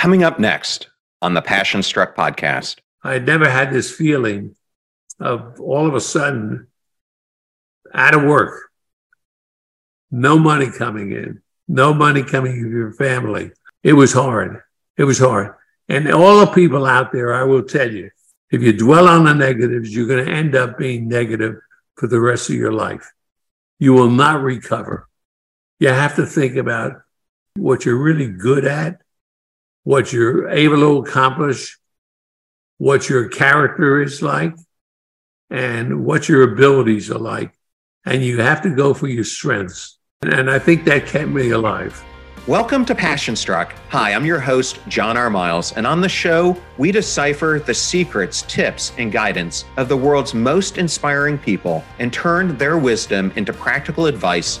Coming up next on the Passion Struck podcast. I never had this feeling of all of a sudden out of work, no money coming in, no money coming in your family. It was hard. It was hard. And all the people out there, I will tell you, if you dwell on the negatives, you're going to end up being negative for the rest of your life. You will not recover. You have to think about what you're really good at, what you're able to accomplish, what your character is like, and what your abilities are like. And you have to go for your strengths. And I think that kept me alive. Welcome to Passion Struck. Hi, I'm your host, John R. Miles, and on the show, we decipher the secrets, tips, and guidance of the world's most inspiring people and turn their wisdom into practical advice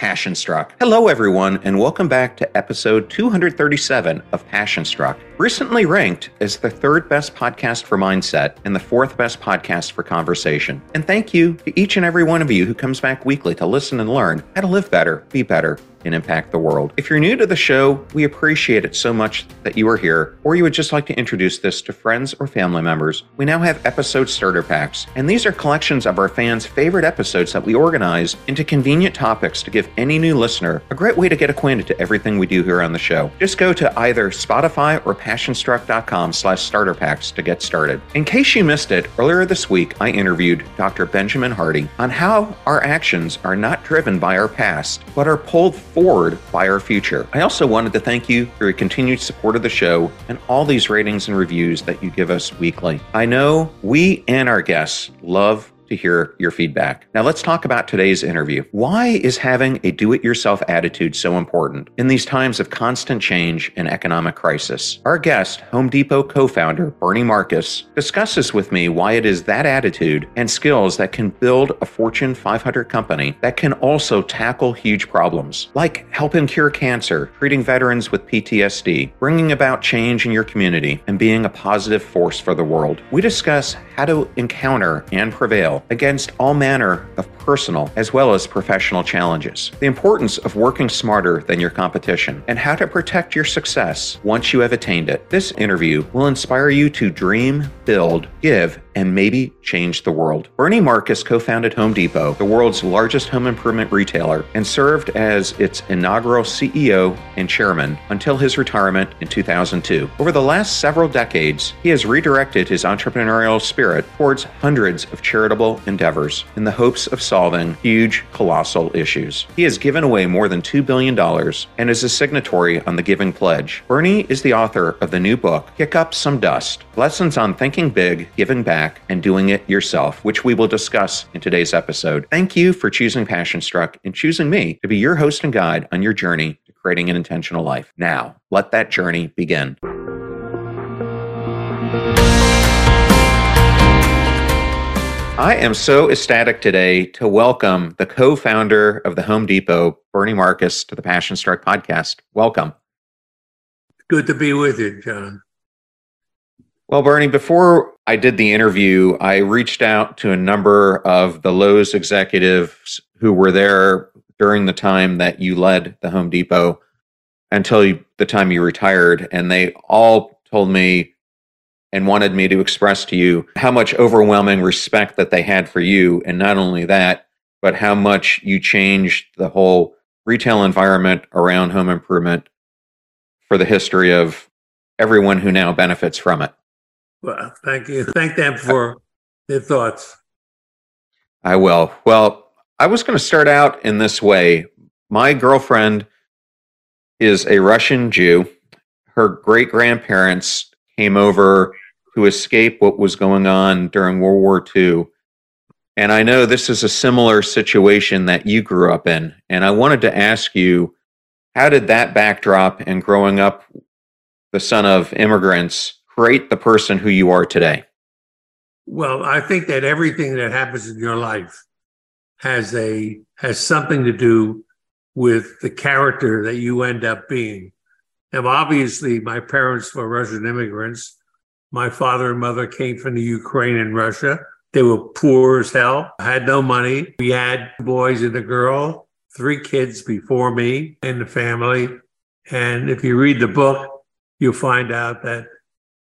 Passion Struck. Hello, everyone, and welcome back to episode 237 of Passion Struck. Recently ranked as the third best podcast for mindset and the fourth best podcast for conversation. And thank you to each and every one of you who comes back weekly to listen and learn how to live better, be better, and impact the world. If you're new to the show, we appreciate it so much that you are here, or you would just like to introduce this to friends or family members. We now have episode starter packs, and these are collections of our fans' favorite episodes that we organize into convenient topics to give any new listener a great way to get acquainted to everything we do here on the show. Just go to either Spotify or passionstruck.com slash starter packs to get started. In case you missed it, earlier this week I interviewed Dr. Benjamin Hardy on how our actions are not driven by our past, but are pulled forward by our future. I also wanted to thank you for your continued support of the show and all these ratings and reviews that you give us weekly. I know we and our guests love to hear your feedback. Now, let's talk about today's interview. Why is having a do it yourself attitude so important in these times of constant change and economic crisis? Our guest, Home Depot co founder Bernie Marcus, discusses with me why it is that attitude and skills that can build a Fortune 500 company that can also tackle huge problems, like helping cure cancer, treating veterans with PTSD, bringing about change in your community, and being a positive force for the world. We discuss how to encounter and prevail against all manner of personal as well as professional challenges, the importance of working smarter than your competition, and how to protect your success once you have attained it. This interview will inspire you to dream, build, give, and maybe change the world. Bernie Marcus co founded Home Depot, the world's largest home improvement retailer, and served as its inaugural CEO and chairman until his retirement in 2002. Over the last several decades, he has redirected his entrepreneurial spirit towards hundreds of charitable endeavors in the hopes of solving huge, colossal issues. He has given away more than $2 billion and is a signatory on the Giving Pledge. Bernie is the author of the new book, Kick Up Some Dust Lessons on Thinking Big, Giving Back back and doing it yourself, which we will discuss in today's episode. Thank you for choosing Passion Struck and choosing me to be your host and guide on your journey to creating an intentional life. Now, let that journey begin. I am so ecstatic today to welcome the co founder of the Home Depot, Bernie Marcus, to the Passion Struck podcast. Welcome. Good to be with you, John. Well, Bernie, before I did the interview, I reached out to a number of the Lowe's executives who were there during the time that you led the Home Depot until you, the time you retired. And they all told me and wanted me to express to you how much overwhelming respect that they had for you. And not only that, but how much you changed the whole retail environment around home improvement for the history of everyone who now benefits from it. Well, thank you. Thank them for their thoughts. I will. Well, I was going to start out in this way. My girlfriend is a Russian Jew. Her great grandparents came over to escape what was going on during World War II. And I know this is a similar situation that you grew up in. And I wanted to ask you how did that backdrop and growing up the son of immigrants, create the person who you are today? Well, I think that everything that happens in your life has a has something to do with the character that you end up being. And obviously, my parents were Russian immigrants. My father and mother came from the Ukraine and Russia. They were poor as hell, had no money. We had boys and a girl, three kids before me in the family. And if you read the book, you'll find out that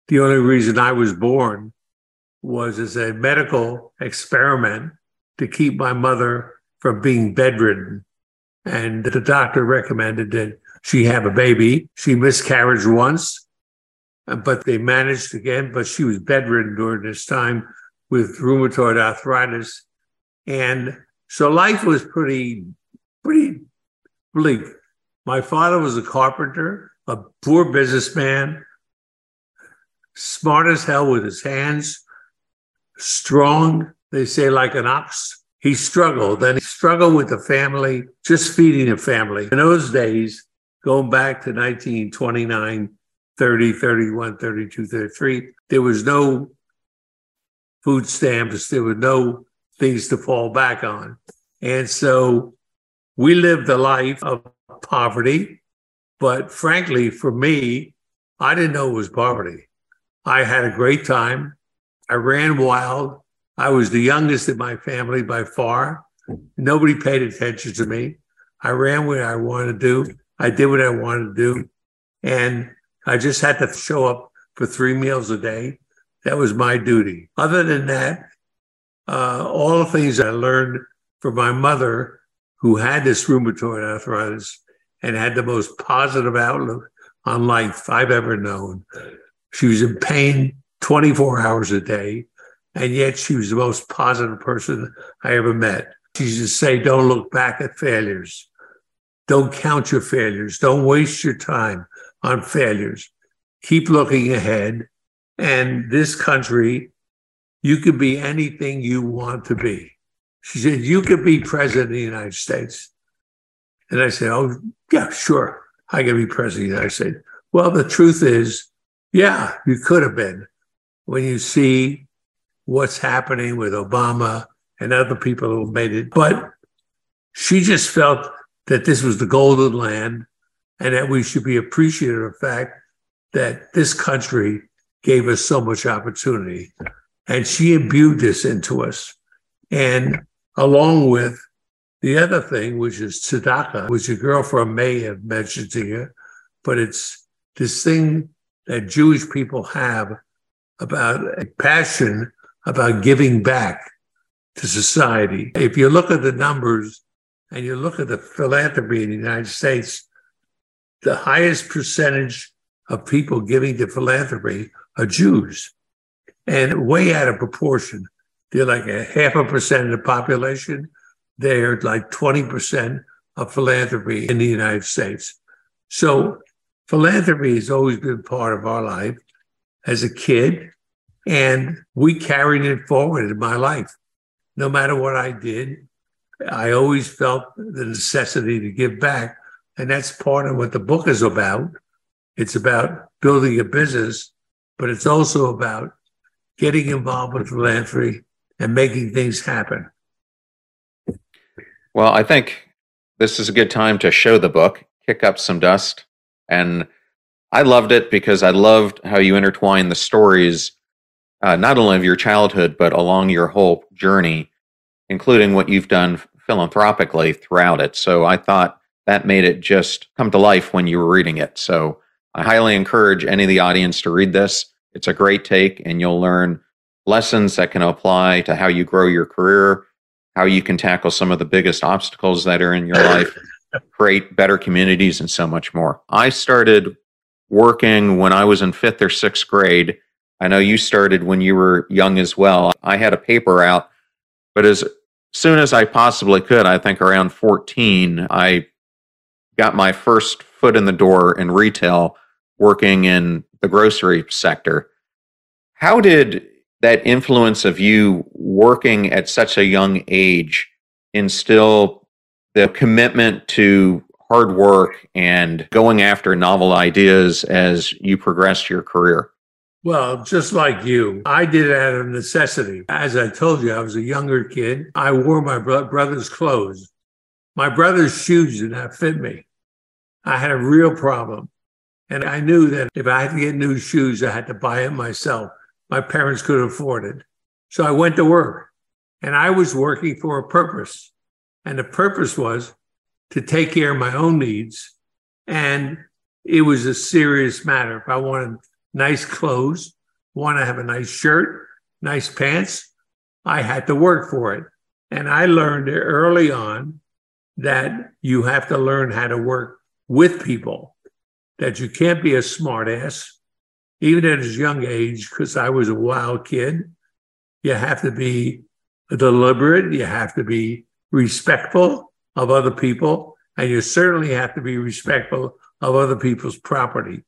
the only reason I was born was as a medical experiment to keep my mother from being bedridden. And the doctor recommended that she have a baby. She miscarried once, but they managed again, but she was bedridden during this time with rheumatoid arthritis. And so life was pretty, pretty bleak. My father was a carpenter, a poor businessman, smart as hell with his hands, strong, they say, like an ox. He struggled and he struggled with the family, just feeding the family. In those days, going back to 1929, 30, 31, 32, 33, there was no food stamps, there were no things to fall back on. And so we lived a life of poverty. But frankly, for me, I didn't know it was poverty. I had a great time. I ran wild. I was the youngest in my family by far. Nobody paid attention to me. I ran what I wanted to do. I did what I wanted to do. And I just had to show up for three meals a day. That was my duty. Other than that, uh, all the things I learned from my mother, who had this rheumatoid arthritis and had the most positive outlook on life I've ever known. She was in pain 24 hours a day. And yet she was the most positive person I ever met. She used to say, don't look back at failures. Don't count your failures. Don't waste your time on failures. Keep looking ahead. And this country, you could be anything you want to be. She said, you could be president of the United States. And I said, oh, yeah, sure. I can be president of the United States. Well, the truth is, yeah, you could have been when you see what's happening with Obama and other people who made it. But she just felt that this was the golden land and that we should be appreciative of the fact that this country gave us so much opportunity. And she imbued this into us. And along with the other thing, which is tzedakah, which a girlfriend may have mentioned to you, but it's this thing that Jewish people have about a passion about giving back to society. If you look at the numbers and you look at the philanthropy in the United States, the highest percentage of people giving to philanthropy are Jews and way out of proportion. They're like a half a percent of the population. They're like 20% of philanthropy in the United States. So philanthropy has always been part of our life as a kid, and we carried it forward in my life. No matter what I did, I always felt the necessity to give back. And that's part of what the book is about. It's about building a business, but it's also about getting involved with philanthropy and making things happen. Well, I think this is a good time to show the book, kick up some dust. And I loved it because I loved how you intertwine the stories, uh, not only of your childhood, but along your whole journey, including what you've done philanthropically throughout it. So I thought that made it just come to life when you were reading it. So I highly encourage any of the audience to read this. It's a great take, and you'll learn lessons that can apply to how you grow your career, how you can tackle some of the biggest obstacles that are in your life, create better communities, and so much more. I started working when I was in fifth or sixth grade. I know you started when you were young as well. I had a paper out, but as soon as I possibly could, I think around 14, I got my first foot in the door in retail working in the grocery sector. How did that influence of you working at such a young age instill the commitment to hard work and going after novel ideas as you progressed your career? Well, just like you, I did it out of necessity. As I told you, I was a younger kid. I wore my bro- brother's clothes. My brother's shoes did not fit me. I had a real problem. And I knew that if I had to get new shoes, I had to buy it myself. My parents couldn't afford it. So I went to work and I was working for a purpose. And the purpose was to take care of my own needs. And it was a serious matter. If I wanted nice clothes, want to have a nice shirt, nice pants, I had to work for it. And I learned early on that you have to learn how to work with people, that you can't be a smartass, even at a young age, because I was a wild kid. You have to be deliberate, you have to be respectful of other people, and you certainly have to be respectful of other people's property.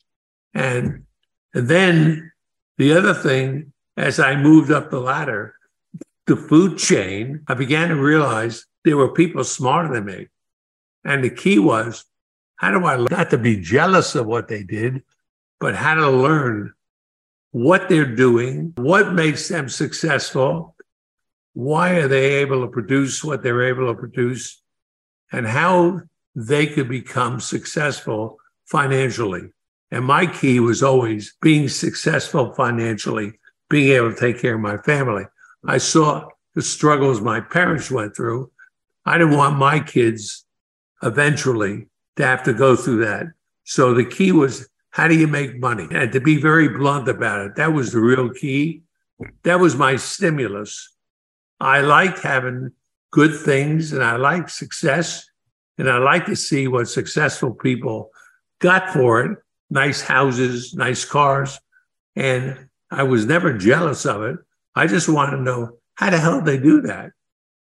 And, and then the other thing, as I moved up the ladder, the food chain, I began to realize there were people smarter than me. And the key was how do I not to be jealous of what they did, but how to learn what they're doing, what makes them successful, why are they able to produce what they're able to produce, and how they could become successful financially. And my key was always being successful financially, being able to take care of my family. I saw the struggles my parents went through. I didn't want my kids eventually to have to go through that. So the key was how do you make money? And to be very blunt about it, that was the real key. That was my stimulus. I like having good things and I like success. And I like to see what successful people got for it nice houses, nice cars. And I was never jealous of it. I just want to know how the hell they do that?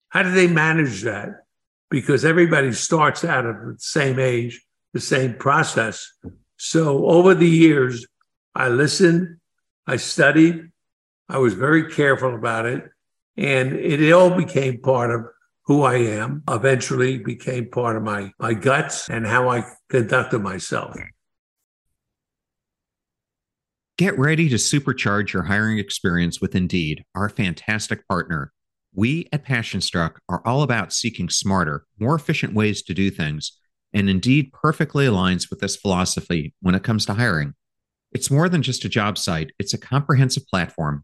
How do they manage that? Because everybody starts out at the same age, the same process. So over the years, I listened, I studied, I was very careful about it, and it all became part of who I am, eventually became part of my, my guts and how I conducted myself. Get ready to supercharge your hiring experience with Indeed, our fantastic partner. We at PassionStruck are all about seeking smarter, more efficient ways to do things, and Indeed perfectly aligns with this philosophy when it comes to hiring. It's more than just a job site, it's a comprehensive platform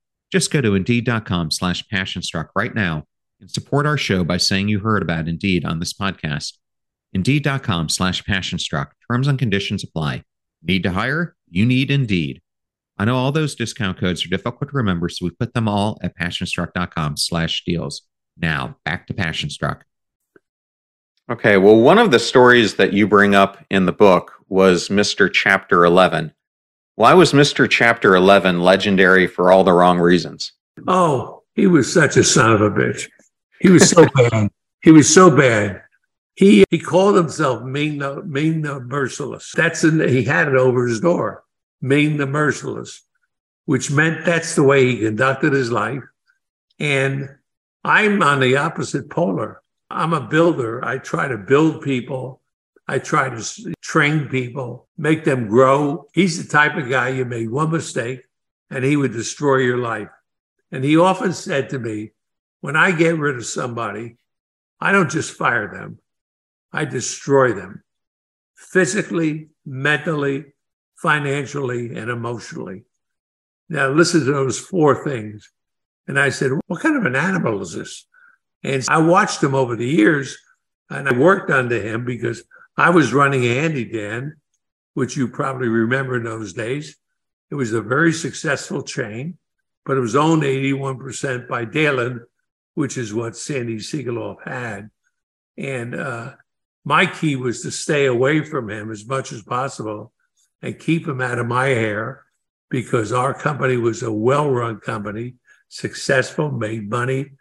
just go to indeed.com slash passionstruck right now and support our show by saying you heard about Indeed on this podcast. Indeed.com slash passionstruck. Terms and conditions apply. Need to hire? You need Indeed. I know all those discount codes are difficult to remember, so we put them all at passionstruck.com slash deals. Now, back to Passionstruck. Okay, well, one of the stories that you bring up in the book was Mr. Chapter 11. Why was Mr. Chapter 11 legendary for all the wrong reasons? Oh, he was such a son of a bitch. He was so bad. He was so bad. He he called himself Ming the Ming the Merciless. That's in, he had it over his door, Ming the Merciless, which meant that's the way he conducted his life. And I'm on the opposite polar. I'm a builder. I try to build people I try to train people, make them grow. He's the type of guy you made one mistake and he would destroy your life. And he often said to me, when I get rid of somebody, I don't just fire them, I destroy them physically, mentally, financially, and emotionally. Now, listen to those four things. And I said, What kind of an animal is this? And I watched him over the years and I worked under him because I was running Handy Dan, which you probably remember in those days. It was a very successful chain, but it was owned 81% by Daylin, which is what Sandy Sigoloff had. And uh, my key was to stay away from him as much as possible and keep him out of my hair because our company was a well run company, successful, made money,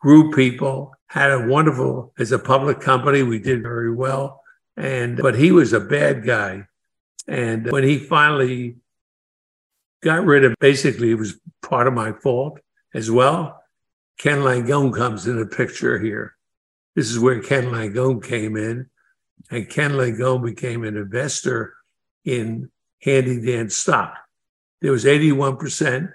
grew people, had a wonderful, as a public company, we did very well. And, but he was a bad guy. And when he finally got rid of, basically, it was part of my fault as well. Ken Langone comes in the picture here. This is where Ken Langone came in. And Ken Langone became an investor in Handy Dan stock. There was 81%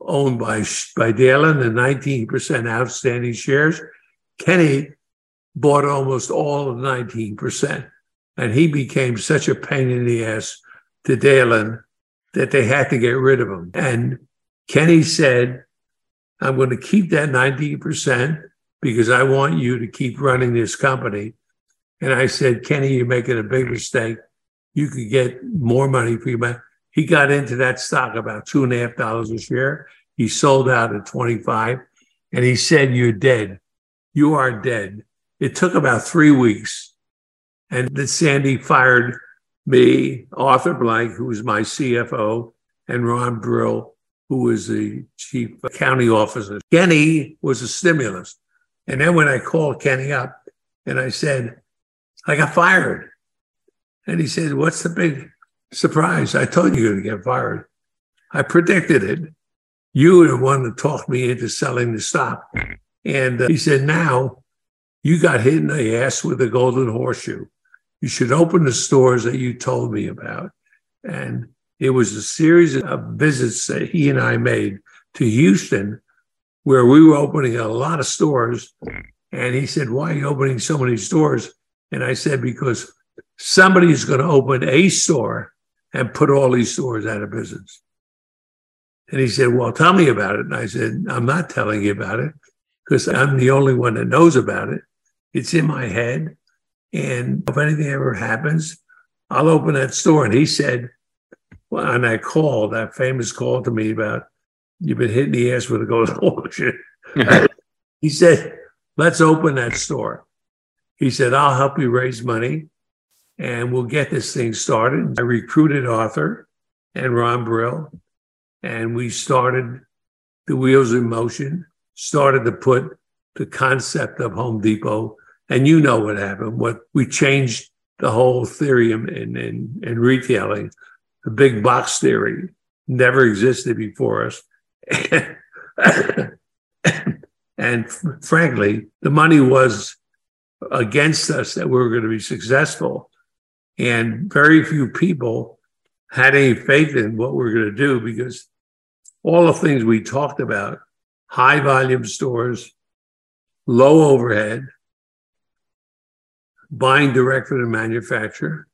owned by, by Daylin and 19% outstanding shares. Kenny bought almost all of 19%. And he became such a pain in the ass to Daylin that they had to get rid of him. And Kenny said, I'm going to keep that 19% because I want you to keep running this company. And I said, Kenny, you're making a big mistake. You could get more money for your money. He got into that stock about two and a half dollars a share. He sold out at 25 and he said, You're dead. You are dead. It took about three weeks. And then Sandy fired me, Arthur Blank, who was my CFO, and Ron Brill, who was the chief county officer. Kenny was a stimulus. And then when I called Kenny up and I said, I got fired. And he said, What's the big surprise? I told you you're going to get fired. I predicted it. You were the one that talked me into selling the stock. And uh, he said, Now you got hit in the ass with a golden horseshoe. You should open the stores that you told me about. And it was a series of visits that he and I made to Houston where we were opening a lot of stores. And he said, Why are you opening so many stores? And I said, Because somebody's going to open a store and put all these stores out of business. And he said, Well, tell me about it. And I said, I'm not telling you about it because I'm the only one that knows about it. It's in my head. And if anything ever happens, I'll open that store. And he said, well, on that call, that famous call to me about you've been hitting the ass with a golden ocean. he said, let's open that store. He said, I'll help you raise money and we'll get this thing started. I recruited Arthur and Ron Brill, and we started the wheels in motion, started to put the concept of Home Depot. And you know what happened. What we changed the whole theory in, in, in retailing. The big box theory never existed before us. and frankly, the money was against us that we were going to be successful. And very few people had any faith in what we are going to do because all the things we talked about high volume stores, low overhead, buying direct from the manufacturer,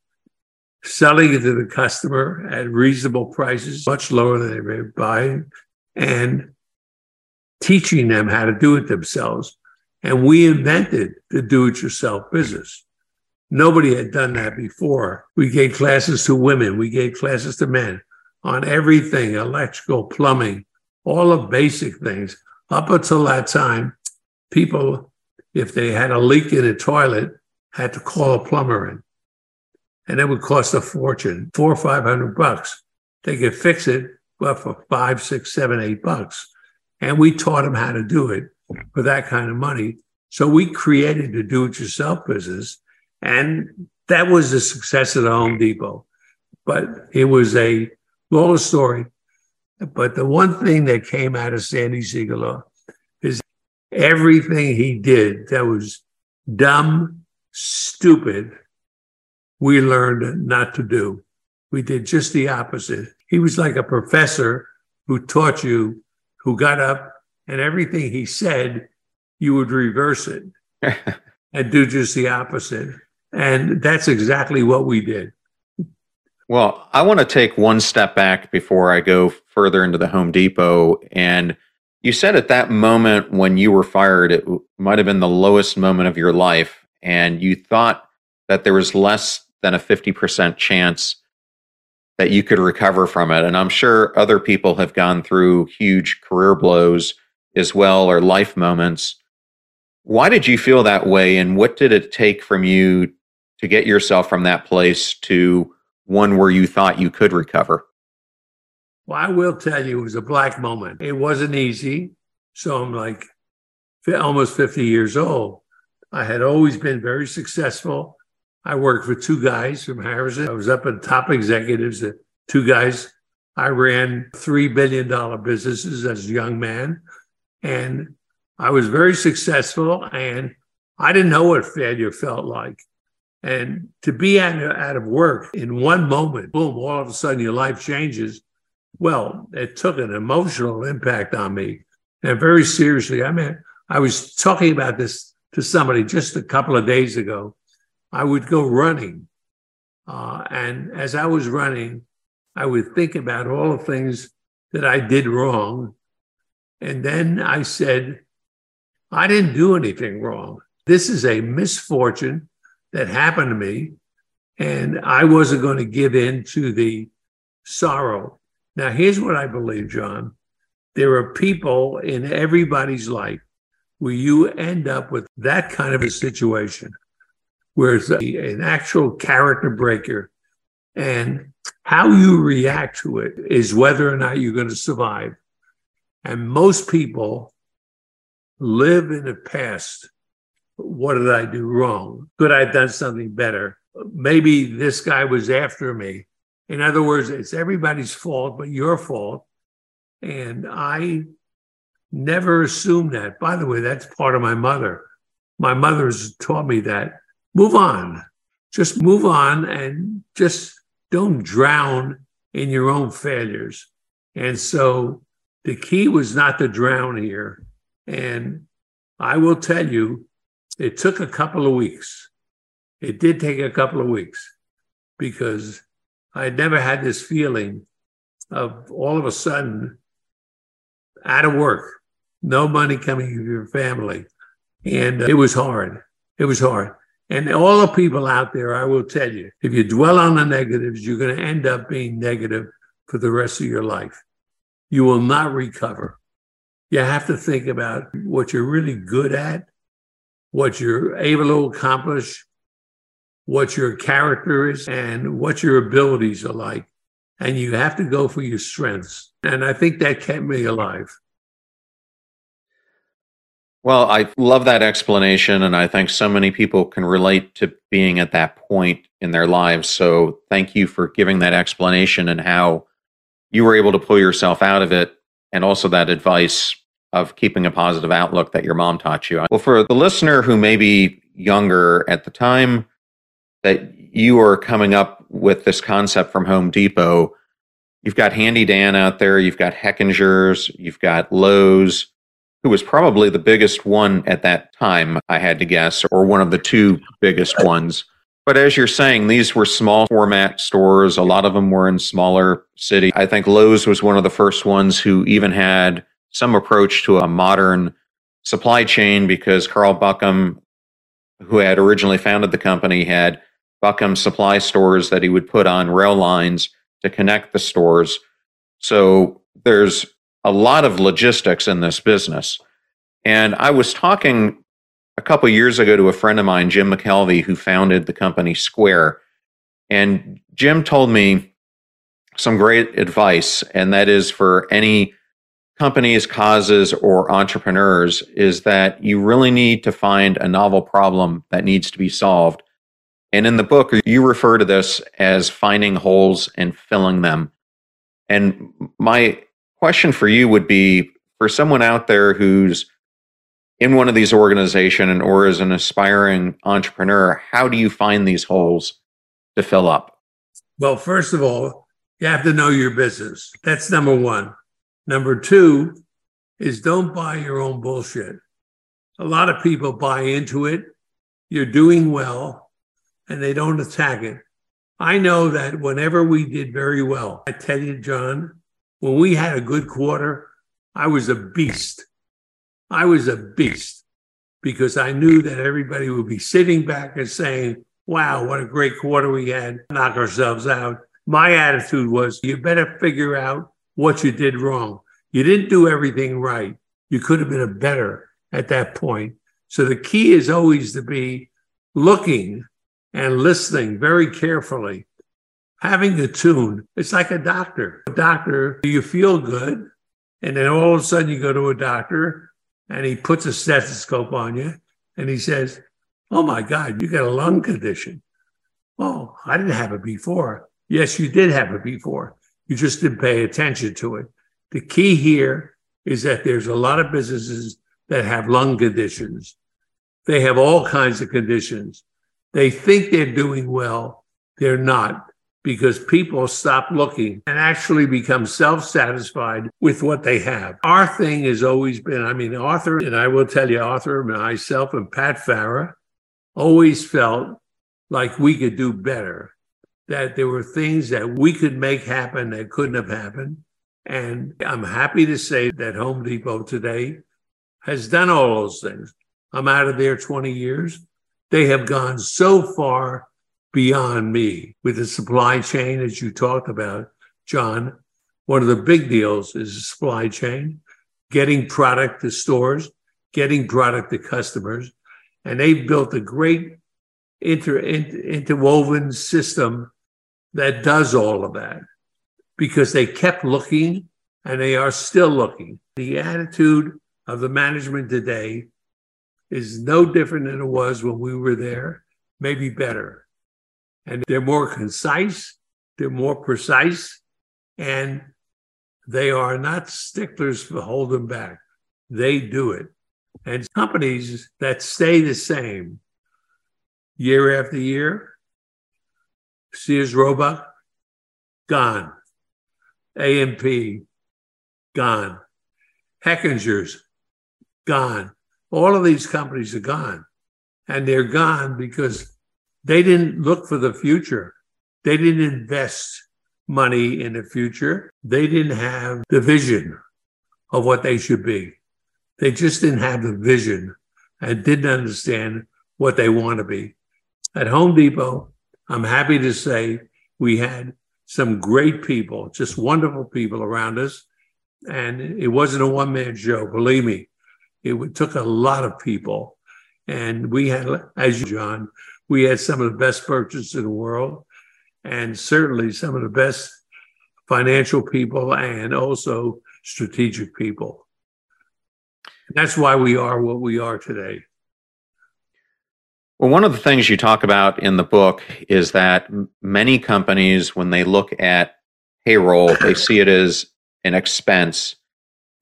selling it to the customer at reasonable prices, much lower than they may buy, and teaching them how to do it themselves. And we invented the do it yourself business. Nobody had done that before. We gave classes to women, we gave classes to men on everything electrical, plumbing, all the basic things. Up until that time, people, if they had a leak in a toilet, had to call a plumber in. And it would cost a fortune, four or five hundred bucks. They could fix it but for five, six, seven, eight bucks. And we taught them how to do it for that kind of money. So we created the do it yourself business and that was the success of the Home Depot. But it was a long story. But the one thing that came out of Sandy Sigoloff is everything he did that was dumb, stupid, we learned not to do. We did just the opposite. He was like a professor who taught you, who got up and everything he said, you would reverse it and do just the opposite. And that's exactly what we did. Well, I want to take one step back before I go further into the Home Depot. And you said at that moment when you were fired, it might have been the lowest moment of your life. And you thought that there was less than a 50% chance that you could recover from it. And I'm sure other people have gone through huge career blows as well or life moments. Why did you feel that way? And what did it take from you to get yourself from that place to one where you thought you could recover? Well, I will tell you, it was a black moment. It wasn't easy. So I'm like almost 50 years old. I had always been very successful. I worked for two guys from Harrison. I was up at top executives, two guys. I ran $3 billion businesses as a young man. And I was very successful. And I didn't know what failure felt like. And to be out of work in one moment, boom, all of a sudden your life changes. Well, it took an emotional impact on me. And very seriously, I mean, I was talking about this to somebody just a couple of days ago. I would go running. Uh, and as I was running, I would think about all the things that I did wrong. And then I said, I didn't do anything wrong. This is a misfortune that happened to me, and I wasn't going to give in to the sorrow. Now, here's what I believe, John. There are people in everybody's life where you end up with that kind of a situation where it's an actual character breaker. And how you react to it is whether or not you're going to survive. And most people live in the past what did I do wrong? Could I have done something better? Maybe this guy was after me. In other words, it's everybody's fault, but your fault. And I never assume that. By the way, that's part of my mother. My mother's taught me that. Move on. Just move on and just don't drown in your own failures. And so the key was not to drown here. And I will tell you, it took a couple of weeks. It did take a couple of weeks because I had never had this feeling of all of a sudden out of work, no money coming to your family. And uh, it was hard. It was hard. And all the people out there, I will tell you, if you dwell on the negatives, you're going to end up being negative for the rest of your life. You will not recover. You have to think about what you're really good at what you're able to accomplish, what your character is, and what your abilities are like. And you have to go for your strengths. And I think that kept me alive. Well, I love that explanation. And I think so many people can relate to being at that point in their lives. So thank you for giving that explanation and how you were able to pull yourself out of it and also that advice of keeping a positive outlook that your mom taught you. Well, for the listener who may be younger at the time that you are coming up with this concept from Home Depot, you've got Handy Dan out there, you've got Hechinger's, you've got Lowe's, who was probably the biggest one at that time, I had to guess, or one of the two biggest ones. But as you're saying, these were small format stores. A lot of them were in smaller cities. I think Lowe's was one of the first ones who even had some approach to a modern supply chain because Carl Buchan, who had originally founded the company, had Buchan supply stores that he would put on rail lines to connect the stores. So there's a lot of logistics in this business. And I was talking a couple years ago to a friend of mine, Jim McKelvey, who founded the company Square. And Jim told me some great advice, and that is for any companies, causes, or entrepreneurs is that you really need to find a novel problem that needs to be solved. And in the book, you refer to this as finding holes and filling them. And my question for you would be for someone out there who's in one of these organizations or is an aspiring entrepreneur, how do you find these holes to fill up? Well, first of all, you have to know your business. That's number one. Number two is don't buy your own bullshit. A lot of people buy into it. You're doing well and they don't attack it. I know that whenever we did very well, I tell you, John, when we had a good quarter, I was a beast. I was a beast because I knew that everybody would be sitting back and saying, wow, what a great quarter we had, knock ourselves out. My attitude was, you better figure out what you did wrong. You didn't do everything right. You could have been a better at that point. So the key is always to be looking and listening very carefully, having a tune. It's like a doctor. A doctor, you feel good. And then all of a sudden you go to a doctor and he puts a stethoscope on you and he says, Oh my God, you got a lung condition. Oh, I didn't have it before. Yes, you did have it before. You just didn't pay attention to it. The key here is that there's a lot of businesses that have lung conditions. They have all kinds of conditions. They think they're doing well. They're not because people stop looking and actually become self satisfied with what they have. Our thing has always been I mean, Arthur, and I will tell you, Arthur, and myself, and Pat Farrah always felt like we could do better, that there were things that we could make happen that couldn't have happened. And I'm happy to say that Home Depot today has done all those things. I'm out of there 20 years. They have gone so far beyond me with the supply chain, as you talked about, John. One of the big deals is the supply chain, getting product to stores, getting product to customers. And they've built a great inter, inter, interwoven system that does all of that because they kept looking and they are still looking. The attitude of the management today is no different than it was when we were there, maybe better. And they're more concise, they're more precise, and they are not sticklers for holding back. They do it. And companies that stay the same year after year, Sears Roebuck, gone. A&P, gone. Hechinger's, gone. All of these companies are gone. And they're gone because they didn't look for the future. They didn't invest money in the future. They didn't have the vision of what they should be. They just didn't have the vision and didn't understand what they want to be. At Home Depot, I'm happy to say we had some great people, just wonderful people around us. And it wasn't a one man show, believe me. It took a lot of people. And we had, as you, John, we had some of the best merchants in the world and certainly some of the best financial people and also strategic people. That's why we are what we are today. Well, one of the things you talk about in the book is that many companies, when they look at payroll, they see it as an expense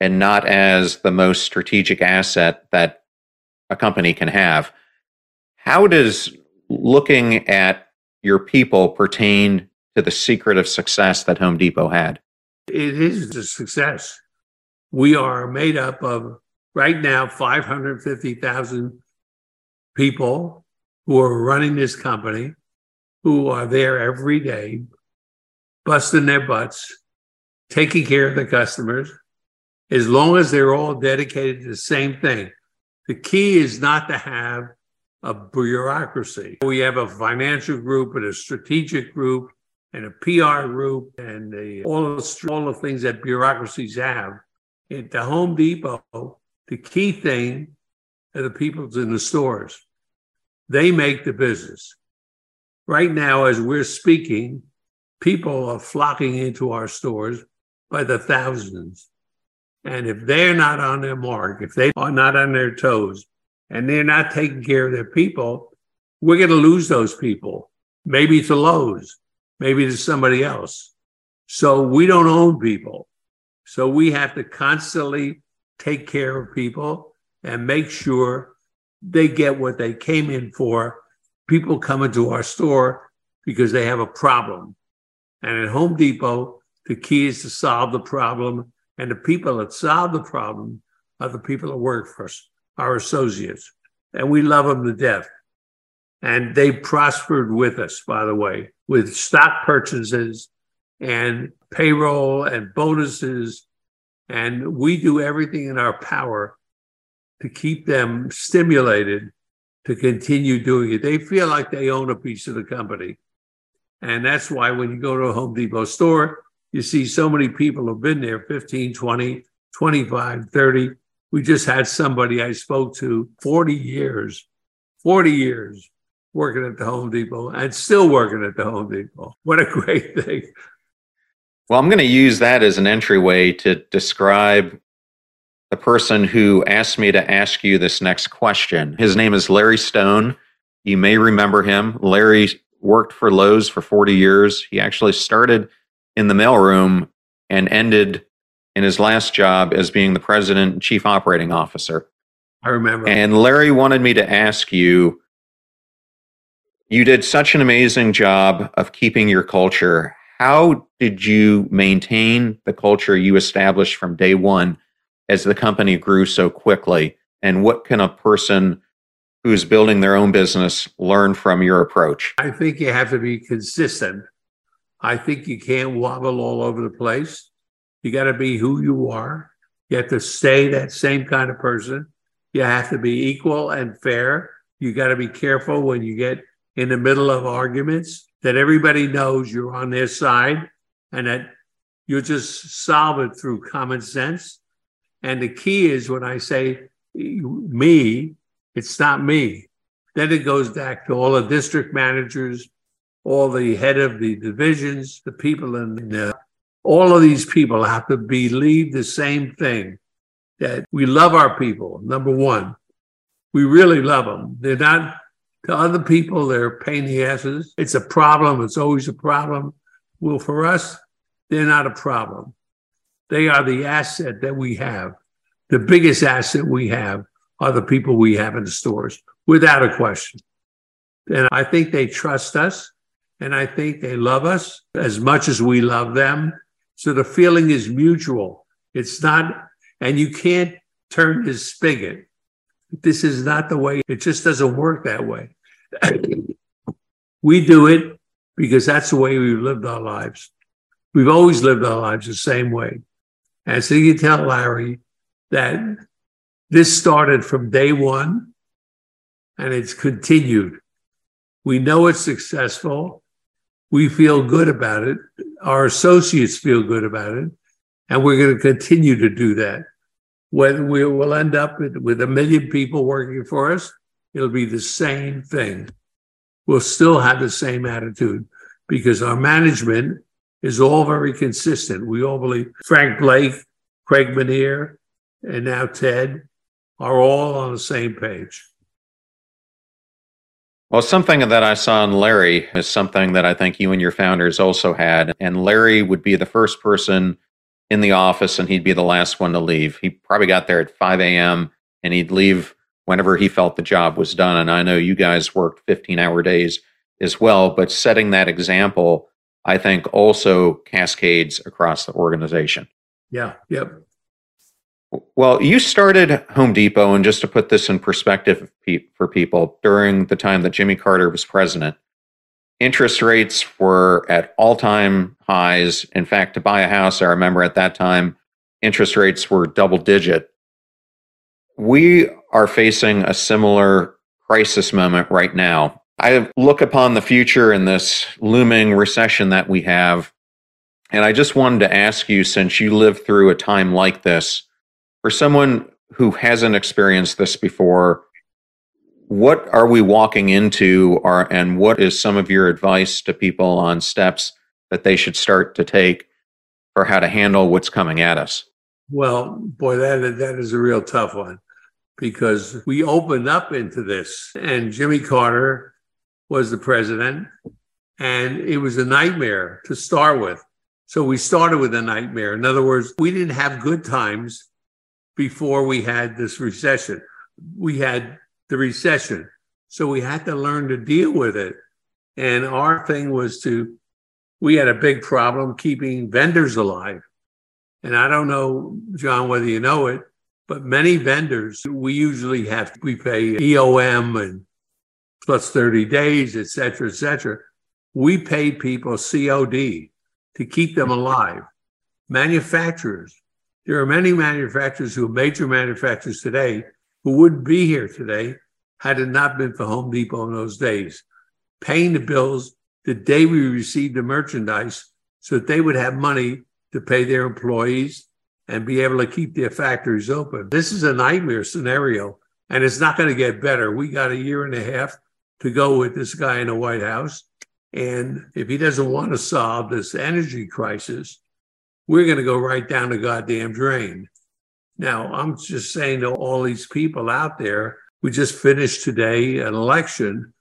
and not as the most strategic asset that a company can have. How does looking at your people pertain to the secret of success that Home Depot had? It is a success. We are made up of right now 550,000 people who are running this company, who are there every day, busting their butts, taking care of the customers, as long as they're all dedicated to the same thing. The key is not to have a bureaucracy. We have a financial group and a strategic group and a PR group and all, the, all the things that bureaucracies have. At the Home Depot, the key thing are the people in the stores. They make the business. Right now, as we're speaking, people are flocking into our stores by the thousands. And if they're not on their mark, if they are not on their toes, and they're not taking care of their people, we're going to lose those people. Maybe to Lowe's, maybe to somebody else. So we don't own people. So we have to constantly take care of people and make sure they get what they came in for. People come into our store because they have a problem. And at Home Depot, the key is to solve the problem and the people that solve the problem are the people that work for us, our associates. And we love them to death. And they prospered with us, by the way, with stock purchases and payroll and bonuses. And we do everything in our power to keep them stimulated to continue doing it. They feel like they own a piece of the company. And that's why when you go to a Home Depot store, you see so many people have been there 15, 20, 25, 30. We just had somebody I spoke to 40 years, 40 years working at the Home Depot and still working at the Home Depot. What a great thing. Well, I'm going to use that as an entryway to describe the person who asked me to ask you this next question. His name is Larry Stone. You may remember him. Larry worked for Lowe's for 40 years. He actually started in the mailroom and ended in his last job as being the president and chief operating officer. I remember. And Larry wanted me to ask you you did such an amazing job of keeping your culture. How did you maintain the culture you established from day one as the company grew so quickly? And what can a person who's building their own business learn from your approach? I think you have to be consistent. I think you can't wobble all over the place. You got to be who you are. You have to stay that same kind of person. You have to be equal and fair. You got to be careful when you get in the middle of arguments that everybody knows you're on their side and that you'll just solve it through common sense. And the key is when I say me, it's not me. Then it goes back to all the district managers, all the head of the divisions, the people in the, all of these people have to believe the same thing that we love our people. Number one, we really love them. They're not to other people, they're pain in the asses. It's a problem. It's always a problem. Well, for us, they're not a problem. They are the asset that we have. The biggest asset we have are the people we have in the stores, without a question. And I think they trust us and I think they love us as much as we love them. So the feeling is mutual. It's not, and you can't turn this spigot. This is not the way, it just doesn't work that way. we do it because that's the way we've lived our lives. We've always lived our lives the same way. And so you tell Larry that this started from day one and it's continued. We know it's successful. We feel good about it. Our associates feel good about it. And we're going to continue to do that. When we will end up with a million people working for us, it'll be the same thing. We'll still have the same attitude because our management is all very consistent. We all believe Frank Blake, Craig Menear, and now Ted are all on the same page. Well, something that I saw in Larry is something that I think you and your founders also had. And Larry would be the first person in the office and he'd be the last one to leave. He probably got there at 5 a.m. and he'd leave whenever he felt the job was done. And I know you guys worked 15 hour days as well, but setting that example, I think also cascades across the organization. Yeah. Yep. Well, you started Home Depot, and just to put this in perspective for people, during the time that Jimmy Carter was president, interest rates were at all time highs. In fact, to buy a house, I remember at that time, interest rates were double digit. We are facing a similar crisis moment right now. I look upon the future in this looming recession that we have. And I just wanted to ask you, since you lived through a time like this, for someone who hasn't experienced this before, what are we walking into, or, and what is some of your advice to people on steps that they should start to take for how to handle what's coming at us? Well, boy, that that is a real tough one because we opened up into this, and Jimmy Carter was the president, and it was a nightmare to start with. So we started with a nightmare. In other words, we didn't have good times before we had this recession. We had the recession. So we had to learn to deal with it. And our thing was to, we had a big problem keeping vendors alive. And I don't know, John, whether you know it, but many vendors, we usually have, we pay EOM and plus 30 days, et cetera, et cetera. We paid people COD to keep them alive. Manufacturers, there are many manufacturers who are major manufacturers today who wouldn't be here today had it not been for Home Depot in those days, paying the bills the day we received the merchandise so that they would have money to pay their employees and be able to keep their factories open. This is a nightmare scenario, and it's not going to get better. We got a year and a half to go with this guy in the White House. And if he doesn't want to solve this energy crisis, we're going to go right down the goddamn drain. Now, I'm just saying to all these people out there, we just finished today an election,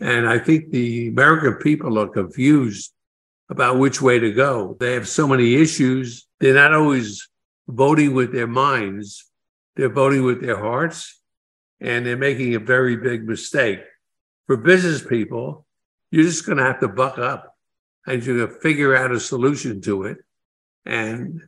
and I think the American people are confused about which way to go. They have so many issues. They're not always voting with their minds, they're voting with their hearts, and they're making a very big mistake. For business people, you're just going to have to buck up and you're going to figure out a solution to it. And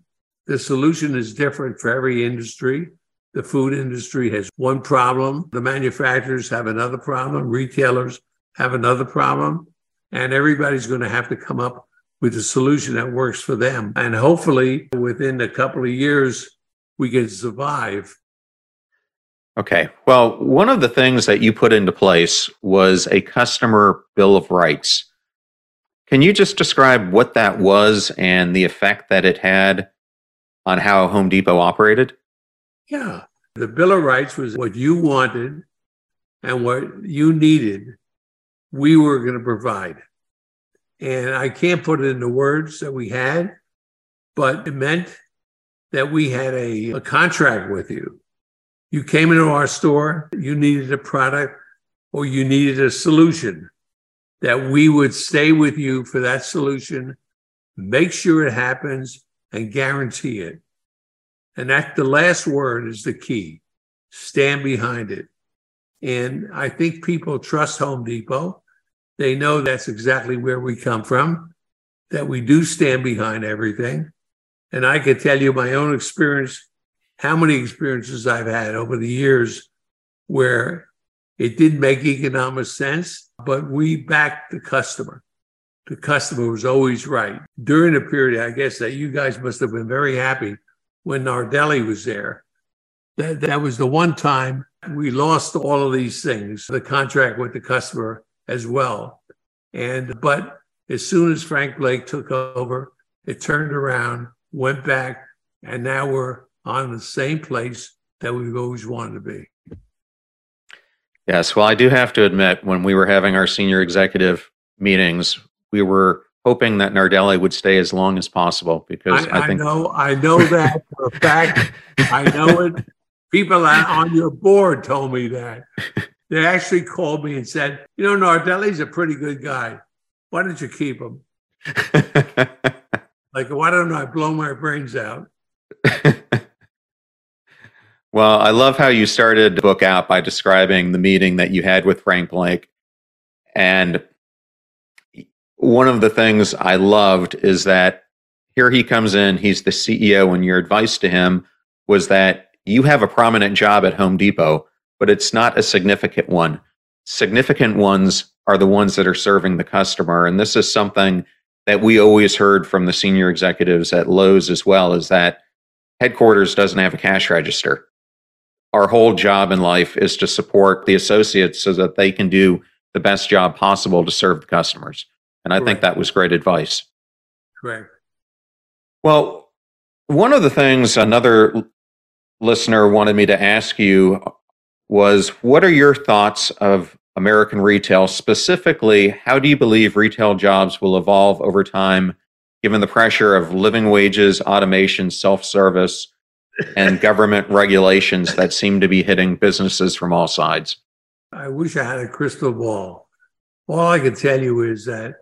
the solution is different for every industry. The food industry has one problem, the manufacturers have another problem, retailers have another problem, and everybody's going to have to come up with a solution that works for them. And hopefully, within a couple of years, we can survive. Okay. Well, one of the things that you put into place was a customer bill of rights. Can you just describe what that was and the effect that it had on how Home Depot operated? Yeah. The Bill of Rights was what you wanted and what you needed, we were going to provide. And I can't put it into words that we had, but it meant that we had a, a contract with you. You came into our store, you needed a product or you needed a solution, that we would stay with you for that solution, make sure it happens, and guarantee it. And that the last word is the key. Stand behind it. And I think people trust Home Depot. They know that's exactly where we come from, that we do stand behind everything. And I can tell you my own experience, how many experiences I've had over the years where it didn't make economic sense, but we backed the customer. The customer was always right. During the period, I guess that you guys must have been very happy when Nardelli was there. That, that was the one time we lost all of these things, the contract with the customer as well. And but as soon as Frank Blake took over, it turned around, went back, and now we're on the same place that we've always wanted to be. Yes, well, I do have to admit, when we were having our senior executive meetings, we were hoping that Nardelli would stay as long as possible because I, I think I know I know that for a fact. I know it. People on your board told me that. They actually called me and said, "You know, Nardelli's a pretty good guy. Why don't you keep him?" like, why don't I blow my brains out? well, I love how you started the book out by describing the meeting that you had with Frank Blake, and one of the things I loved is that here he comes in, he's the CEO, and your advice to him was that you have a prominent job at Home Depot, but it's not a significant one. Significant ones are the ones that are serving the customer. And this is something that we always heard from the senior executives at Lowe's as well is that headquarters doesn't have a cash register. Our whole job in life is to support the associates so that they can do the best job possible to serve the customers. And I Correct. think that was great advice. Correct. Well, one of the things another listener wanted me to ask you was what are your thoughts of American retail? Specifically, how do you believe retail jobs will evolve over time given the pressure of living wages, automation, self service, and government regulations that seem to be hitting businesses from all sides? I wish I had a crystal ball. All I can tell you is that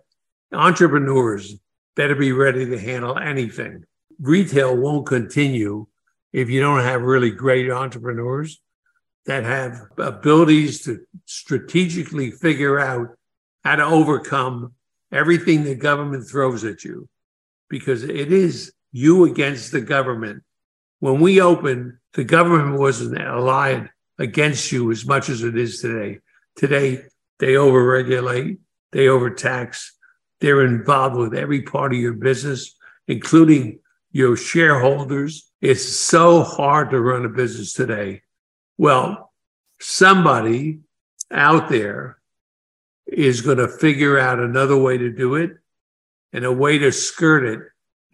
entrepreneurs better be ready to handle anything. Retail won't continue if you don't have really great entrepreneurs that have abilities to strategically figure out how to overcome everything the government throws at you because it is you against the government. When we opened, the government wasn't allied against you as much as it is today. Today, they overregulate, they overtax, they're involved with every part of your business, including your shareholders. It's so hard to run a business today. Well, somebody out there is going to figure out another way to do it and a way to skirt it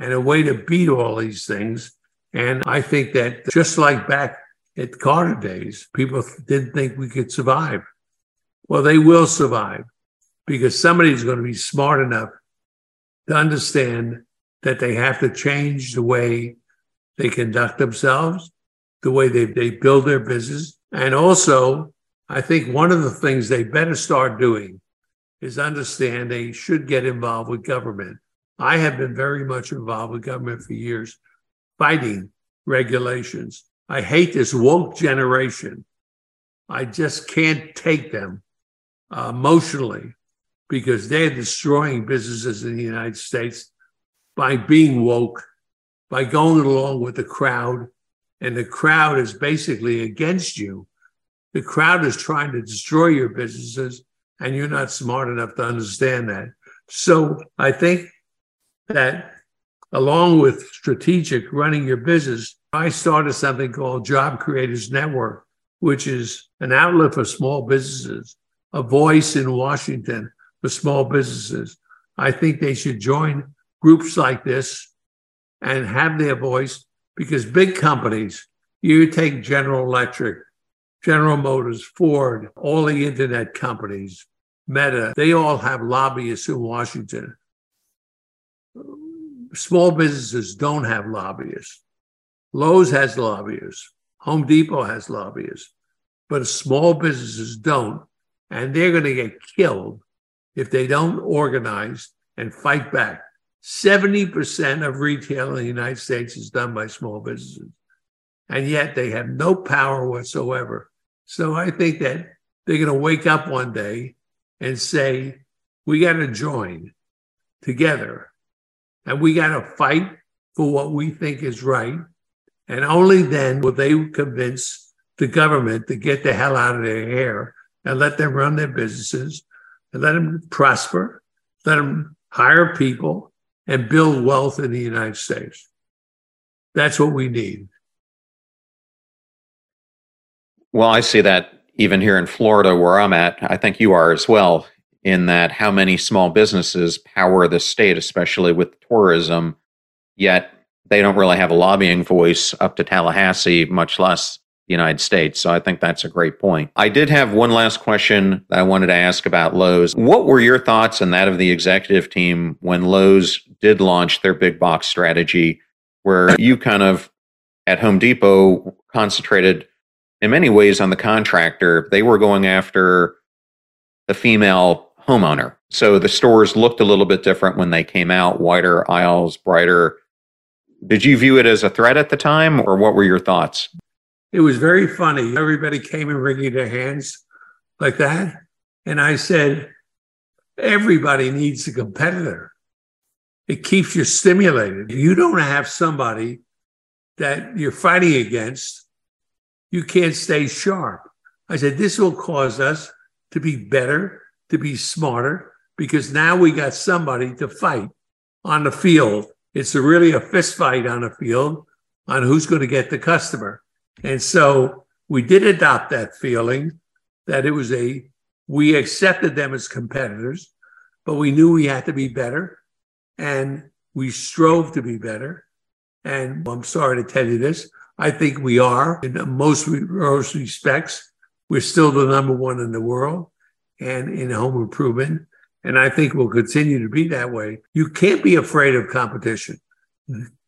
and a way to beat all these things. And I think that just like back at Carter days, people didn't think we could survive. Well, they will survive because somebody's going to be smart enough to understand that they have to change the way they conduct themselves, the way they, they build their business. And also, I think one of the things they better start doing is understand they should get involved with government. I have been very much involved with government for years, fighting regulations. I hate this woke generation. I just can't take them uh, emotionally because they're destroying businesses in the United States by being woke, by going along with the crowd. And the crowd is basically against you. The crowd is trying to destroy your businesses, and you're not smart enough to understand that. So I think that along with strategic running your business, I started something called Job Creators Network, which is an outlet for small businesses, a voice in Washington for small businesses. I think they should join groups like this and have their voice because big companies, you take General Electric, General Motors, Ford, all the internet companies, Meta, they all have lobbyists in Washington small businesses don't have lobbyists. Lowe's has lobbyists. Home Depot has lobbyists, but small businesses don't. And they're going to get killed if they don't organize and fight back. 70% of retail in the United States is done by small businesses. And yet they have no power whatsoever. So I think that they're going to wake up one day and say, we got to join together and we got to fight for what we think is right. And only then will they convince the government to get the hell out of their hair and let them run their businesses and let them prosper, let them hire people and build wealth in the United States. That's what we need. Well, I see that even here in Florida, where I'm at, I think you are as well in that how many small businesses power the state, especially with tourism, yet they don't really have a lobbying voice up to Tallahassee, much less the United States. So I think that's a great point. I did have one last question that I wanted to ask about Lowe's. What were your thoughts and that of the executive team when Lowe's did launch their big box strategy, where you kind of at Home Depot concentrated in many ways on the contractor? They were going after the female homeowner. So the stores looked a little bit different when they came out, wider aisles, brighter. Did you view it as a threat at the time, or what were your thoughts? It was very funny. Everybody came and wringing their hands like that. And I said, everybody needs a competitor. It keeps you stimulated. You don't have somebody that you're fighting against, you can't stay sharp. I said, this will cause us to be better to be smarter because now we got somebody to fight on the field. It's really a fist fight on the field on who's going to get the customer. And so we did adopt that feeling that it was a, we accepted them as competitors, but we knew we had to be better and we strove to be better. And I'm sorry to tell you this. I think we are in most, most respects. We're still the number one in the world and in home improvement. And I think will continue to be that way. You can't be afraid of competition.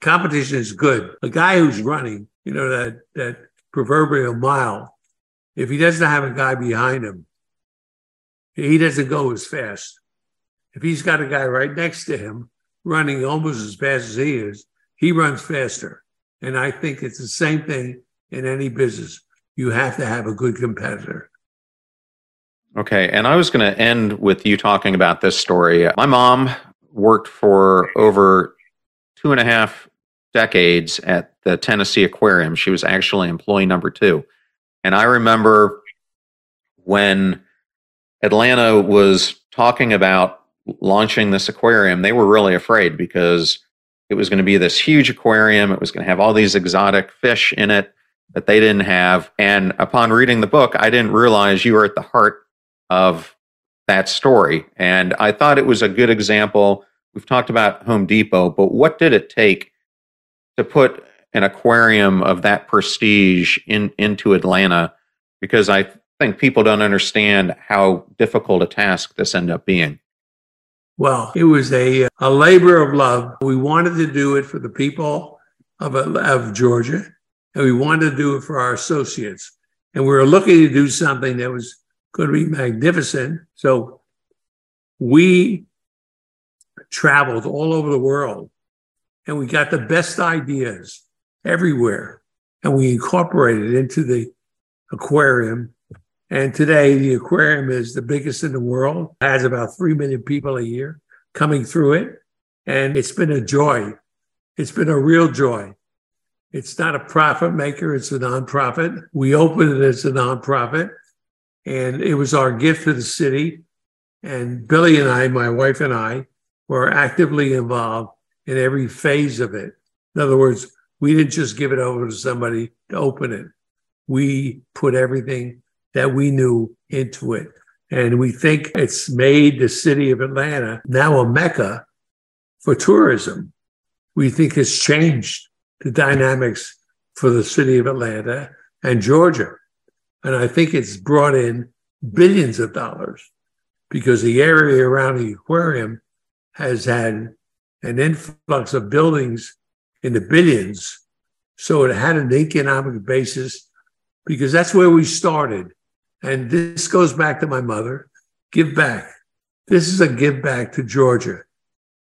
Competition is good. A guy who's running, you know, that, that proverbial mile, if he doesn't have a guy behind him, he doesn't go as fast. If he's got a guy right next to him running almost as fast as he is, he runs faster. And I think it's the same thing in any business. You have to have a good competitor. Okay. And I was going to end with you talking about this story. My mom worked for over two and a half decades at the Tennessee Aquarium. She was actually employee number two. And I remember when Atlanta was talking about launching this aquarium, they were really afraid because it was going to be this huge aquarium. It was going to have all these exotic fish in it that they didn't have. And upon reading the book, I didn't realize you were at the heart of that story. And I thought it was a good example. We've talked about Home Depot, but what did it take to put an aquarium of that prestige in into Atlanta? Because I think people don't understand how difficult a task this ended up being. Well, it was a, a labor of love. We wanted to do it for the people of, of Georgia, and we wanted to do it for our associates. And we were looking to do something that was going to be magnificent. So we traveled all over the world and we got the best ideas everywhere and we incorporated it into the aquarium and today, the aquarium is the biggest in the world, has about 3 million people a year coming through it. And it's been a joy. It's been a real joy. It's not a profit maker, it's a nonprofit. We opened it as a nonprofit, and it was our gift to the city. And Billi and I, my wife and I, were actively involved in every phase of it. In other words, we didn't just give it over to somebody to open it. We put everything that we knew into it. And we think it's made the city of Atlanta now a mecca for tourism. We think it's changed the dynamics for the city of Atlanta and Georgia. And I think it's brought in billions of dollars because the area around the aquarium has had an influx of buildings in the billions. So it had an economic basis because that's where we started. And this goes back to my mother give back. This is a give back to Georgia.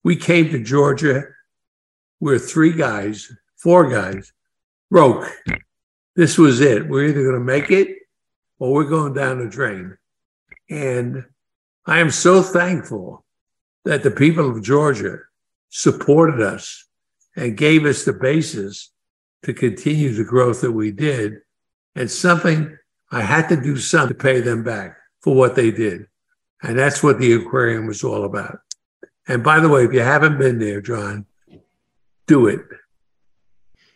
We came to Georgia. We're three guys, four guys, broke. This was it. We're either going to make it or we're going down the drain. And I am so thankful that the people of Georgia supported us and gave us the basis to continue the growth that we did and something I had to do something to pay them back for what they did. And that's what the aquarium was all about. And by the way, if you haven't been there, John, do it.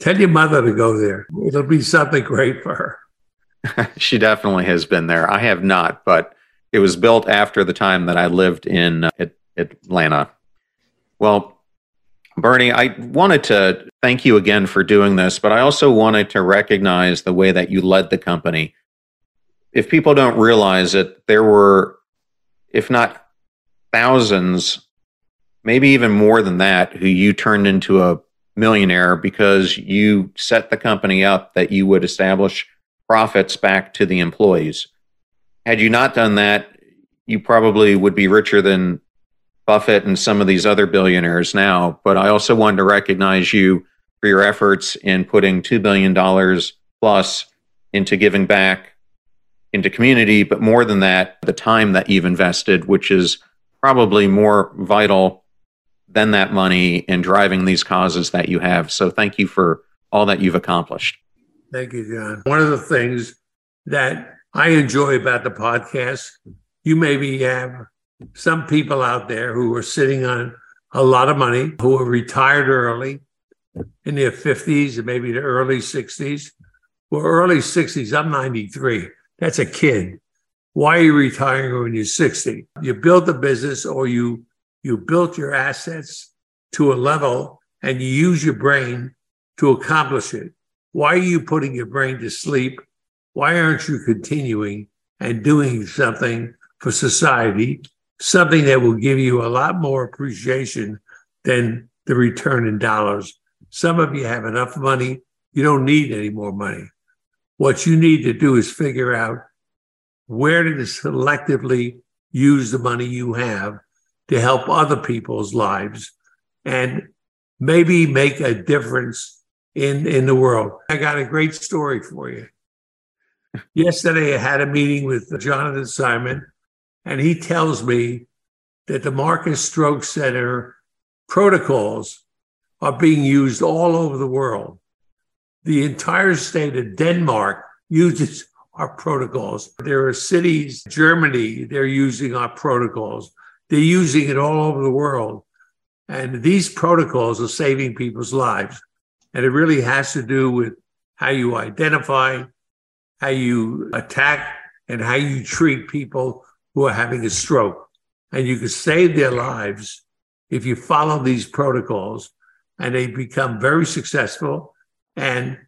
Tell your mother to go there. It'll be something great for her. she definitely has been there. I have not, but it was built after the time that I lived in uh, Atlanta. Well, Bernie, I wanted to thank you again for doing this, but I also wanted to recognize the way that you led the company if people don't realize it, there were, if not thousands, maybe even more than that, who you turned into a millionaire because you set the company up that you would establish profits back to the employees. Had you not done that, you probably would be richer than Buffett and some of these other billionaires now. But I also wanted to recognize you for your efforts in putting $2 billion plus into giving back into community, but more than that, the time that you've invested, which is probably more vital than that money in driving these causes that you have. So thank you for all that you've accomplished. Thank you, John. One of the things that I enjoy about the podcast, you maybe have some people out there who are sitting on a lot of money, who are retired early in their 50s and maybe the early 60s. Well, early 60s, I'm 93. That's a kid. Why are you retiring when you're 60? You built a business or you you built your assets to a level and you use your brain to accomplish it. Why are you putting your brain to sleep? Why aren't you continuing and doing something for society, something that will give you a lot more appreciation than the return in dollars? Some of you have enough money, you don't need any more money. What you need to do is figure out where to selectively use the money you have to help other people's lives and maybe make a difference in, in the world. I got a great story for you. Yesterday, I had a meeting with Jonathan Simons, and he tells me that the Marcus Stroke Center protocols are being used all over the world the entire state of Denmark uses our protocols. There are cities, Germany, they're using our protocols. They're using it all over the world. And these protocols are saving people's lives. And it really has to do with how you identify, how you attack, and how you treat people who are having a stroke. And you can save their lives if you follow these protocols and they become very successful. And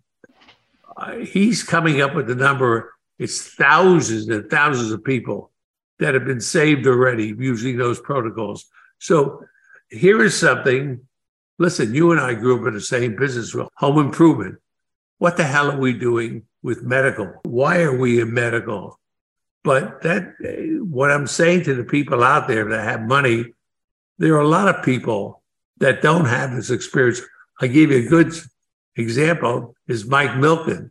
uh, he's coming up with the number, it's thousands and thousands of people that have been saved already using those protocols. So here is something. Listen, you and I grew up in the same business, home improvement. What the hell are we doing with medical? Why are we in medical? But that, what I'm saying to the people out there that have money, there are a lot of people that don't have this experience. I give you a good example is Mike Milken.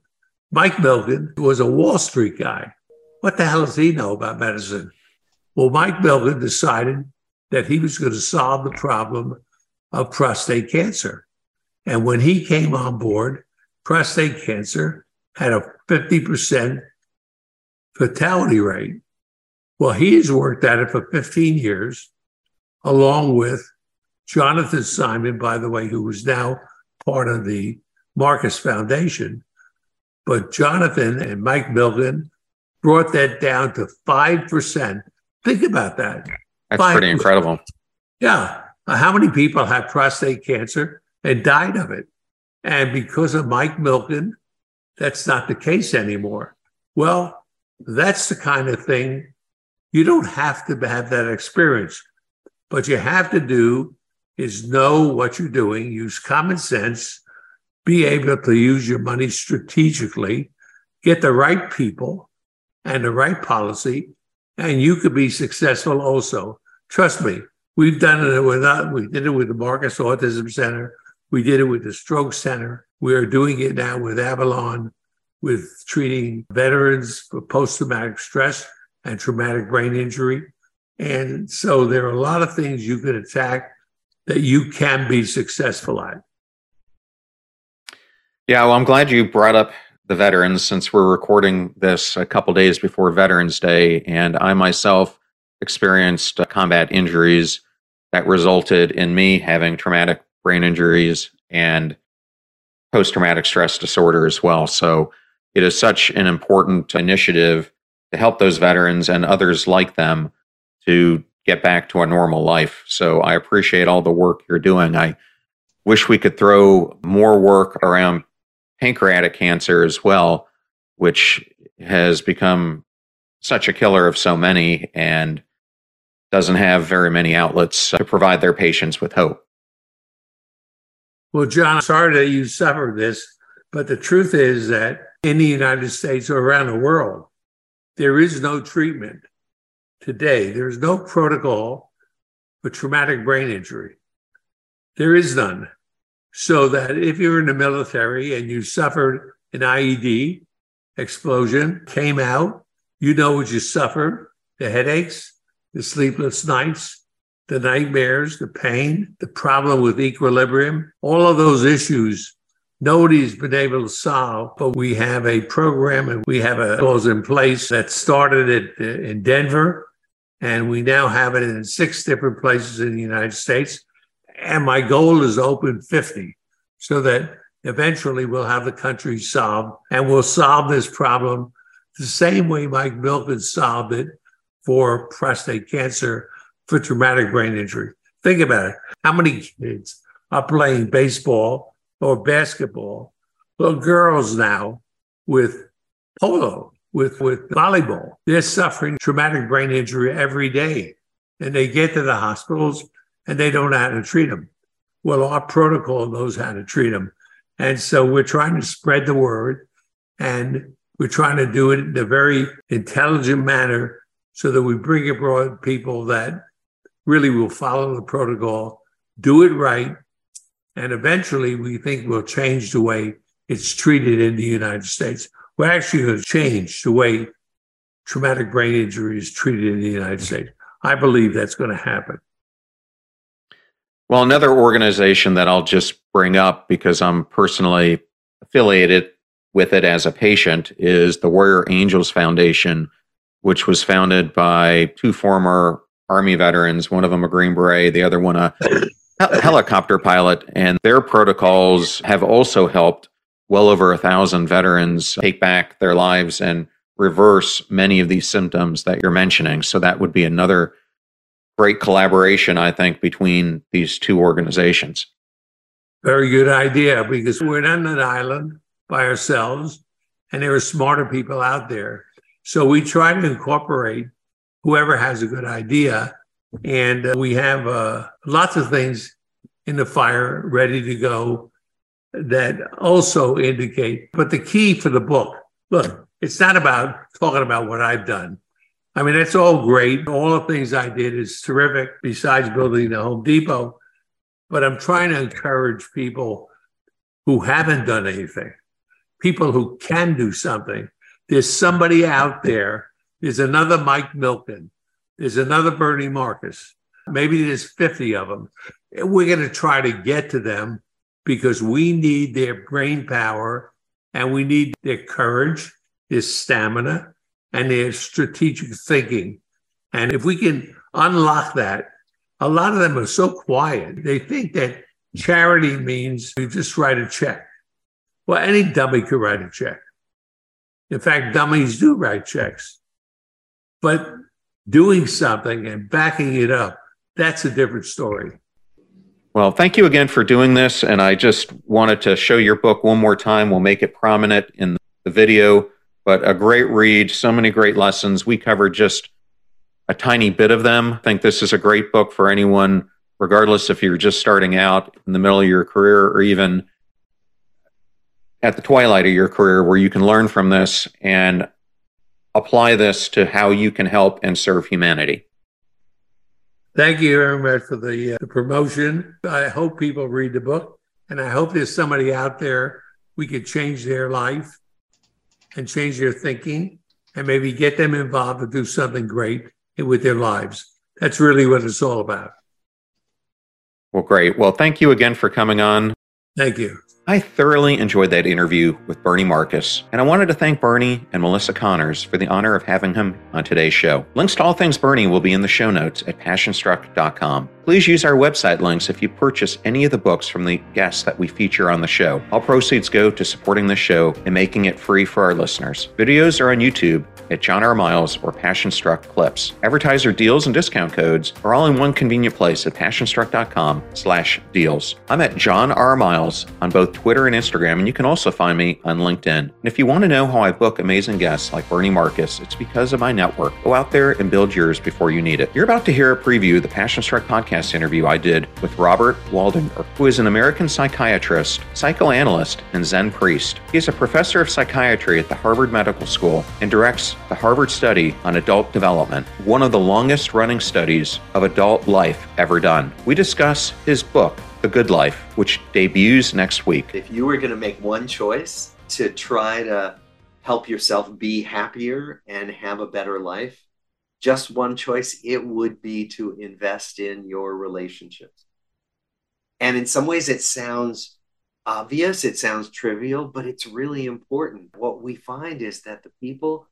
Mike Milken was a Wall Street guy. What the hell does he know about medicine? Well, Mike Milken decided that he was going to solve the problem of prostate cancer. And when he came on board, prostate cancer had a 50% fatality rate. Well, he's worked at it for 15 years, along with Jonathan Simons, by the way, who is now part of the Marcus Foundation. But Jonathan and Mike Milken brought that down to 5%. Think about that. That's 5%. pretty incredible. Yeah. Uh, how many people have prostate cancer and died of it? And because of Mike Milken, that's not the case anymore. Well, that's the kind of thing you don't have to have that experience. But you have to do is know what you're doing, use common sense, be able to use your money strategically, get the right people and the right policy, and you could be successful also. Trust me, we've done it with that. we did it with the Marcus Autism Center, we did it with the Stroke Center. We are doing it now with Avalon, with treating veterans for post-traumatic stress and traumatic brain injury. And so there are a lot of things you can attack that you can be successful at. Yeah, well, I'm glad you brought up the veterans since we're recording this a couple days before Veterans Day. And I myself experienced uh, combat injuries that resulted in me having traumatic brain injuries and post traumatic stress disorder as well. So it is such an important initiative to help those veterans and others like them to get back to a normal life. So I appreciate all the work you're doing. I wish we could throw more work around pancreatic cancer as well, which has become such a killer of so many and doesn't have very many outlets to provide their patients with hope. Well, John, sorry that you suffered this, but the truth is that in the United States or around the world, there is no treatment today. There is no protocol for traumatic brain injury. There is none. So that if you're in the military and you suffered an IED explosion, came out, you know what you suffered the headaches, the sleepless nights, the nightmares, the pain, the problem with equilibrium, all of those issues nobody's been able to solve, but we have a program and we have a laws in place that started it uh, in Denver, and we now have it in six different places in the United States. And my goal is open 50 so that eventually we'll have the country solved and we'll solve this problem the same way Mike Milken solved it for prostate cancer for traumatic brain injury. Think about it. How many kids are playing baseball or basketball? Well, girls now with polo, with, with volleyball, they're suffering traumatic brain injury every day. And they get to the hospitals and they don't know how to treat them. Well, our protocol knows how to treat them. And so we're trying to spread the word and we're trying to do it in a very intelligent manner so that we bring abroad people that really will follow the protocol, do it right, and eventually we think we'll change the way it's treated in the United States. We're actually going to change the way traumatic brain injury is treated in the United States. I believe that's going to happen. Well, another organization that I'll just bring up because I'm personally affiliated with it as a patient is the Warrior Angels Foundation, which was founded by two former Army veterans, one of them a Green Beret, the other one a helicopter pilot. And their protocols have also helped well over a thousand veterans take back their lives and reverse many of these symptoms that you're mentioning. So that would be another great collaboration, I think, between these two organizations. Very good idea because we're not an island by ourselves, and there are smarter people out there. So we try to incorporate whoever has a good idea, and uh, we have uh, lots of things in the fire ready to go that also indicate. But the key for the book look, it's not about talking about what I've done. I mean, that's all great. All the things I did is terrific, besides building the Home Depot. But I'm trying to encourage people who haven't done anything people who can do something. There's somebody out there. There's another Mike Milken. There's another Bernie Marcus. Maybe there's 50 of them. We're going to try to get to them because we need their brain power and we need their courage, their stamina, and their strategic thinking. And if we can unlock that, a lot of them are so quiet. They think that charity means you just write a check. Well, any dummy could write a check. In fact, dummies do write checks. But doing something and backing it up, that's a different story. Well, thank you again for doing this. And I just wanted to show your book one more time. We'll make it prominent in the video, but a great read, so many great lessons. We covered just a tiny bit of them. I think this is a great book for anyone, regardless if you're just starting out in the middle of your career or even at the twilight of your career where you can learn from this and apply this to how you can help and serve humanity. Thank you very much for the, uh, the promotion. I hope people read the book, and I hope there's somebody out there we could change their life and change their thinking and maybe get them involved to do something great with their lives. That's really what it's all about. Well, great. Well, thank you again for coming on. Thank you. I thoroughly enjoyed that interview with Bernie Marcus, and I wanted to thank Bernie and Melissa Connors for the honor of having him on today's show. Links to all things Bernie will be in the show notes at passionstruck.com. Please use our website links if you purchase any of the books from the guests that we feature on the show. All proceeds go to supporting the show and making it free for our listeners. Videos are on YouTube at John R. Miles or Passion Struck Clips. Advertiser deals and discount codes are all in one convenient place at passionstruck.com slash deals. I'm at John R. Miles on both Twitter and Instagram, and you can also find me on LinkedIn. And if you want to know how I book amazing guests like Bernie Marcus, it's because of my network. Go out there and build yours before you need it. You're about to hear a preview of the Passion Struck podcast podcast interview I did with Robert Waldinger, who is an American psychiatrist, psychoanalyst, and Zen priest. He is a professor of psychiatry at the Harvard Medical School and directs the Harvard Study on Adult Development, one of the longest running studies of adult life ever done. We discuss his book, The Good Life, which debuts next week. If you were going to make one choice to try to help yourself be happier and have a better life, just one choice, it would be to invest in your relationships. And in some ways, it sounds obvious, it sounds trivial, but it's really important. What we find is that the people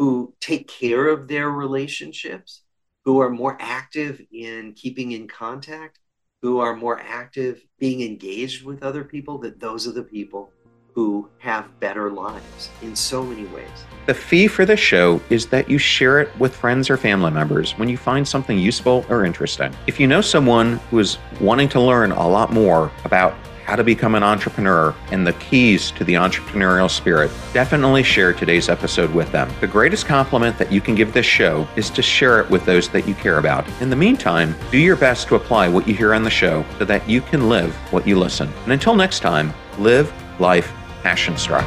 who take care of their relationships, who are more active in keeping in contact, who are more active being engaged with other people, that those are the people who have better lives in so many ways. The fee for the show is that you share it with friends or family members when you find something useful or interesting. If you know someone who is wanting to learn a lot more about how to become an entrepreneur and the keys to the entrepreneurial spirit, definitely share today's episode with them. The greatest compliment that you can give this show is to share it with those that you care about. In the meantime, do your best to apply what you hear on the show so that you can live what you listen. And until next time, live life passion struck.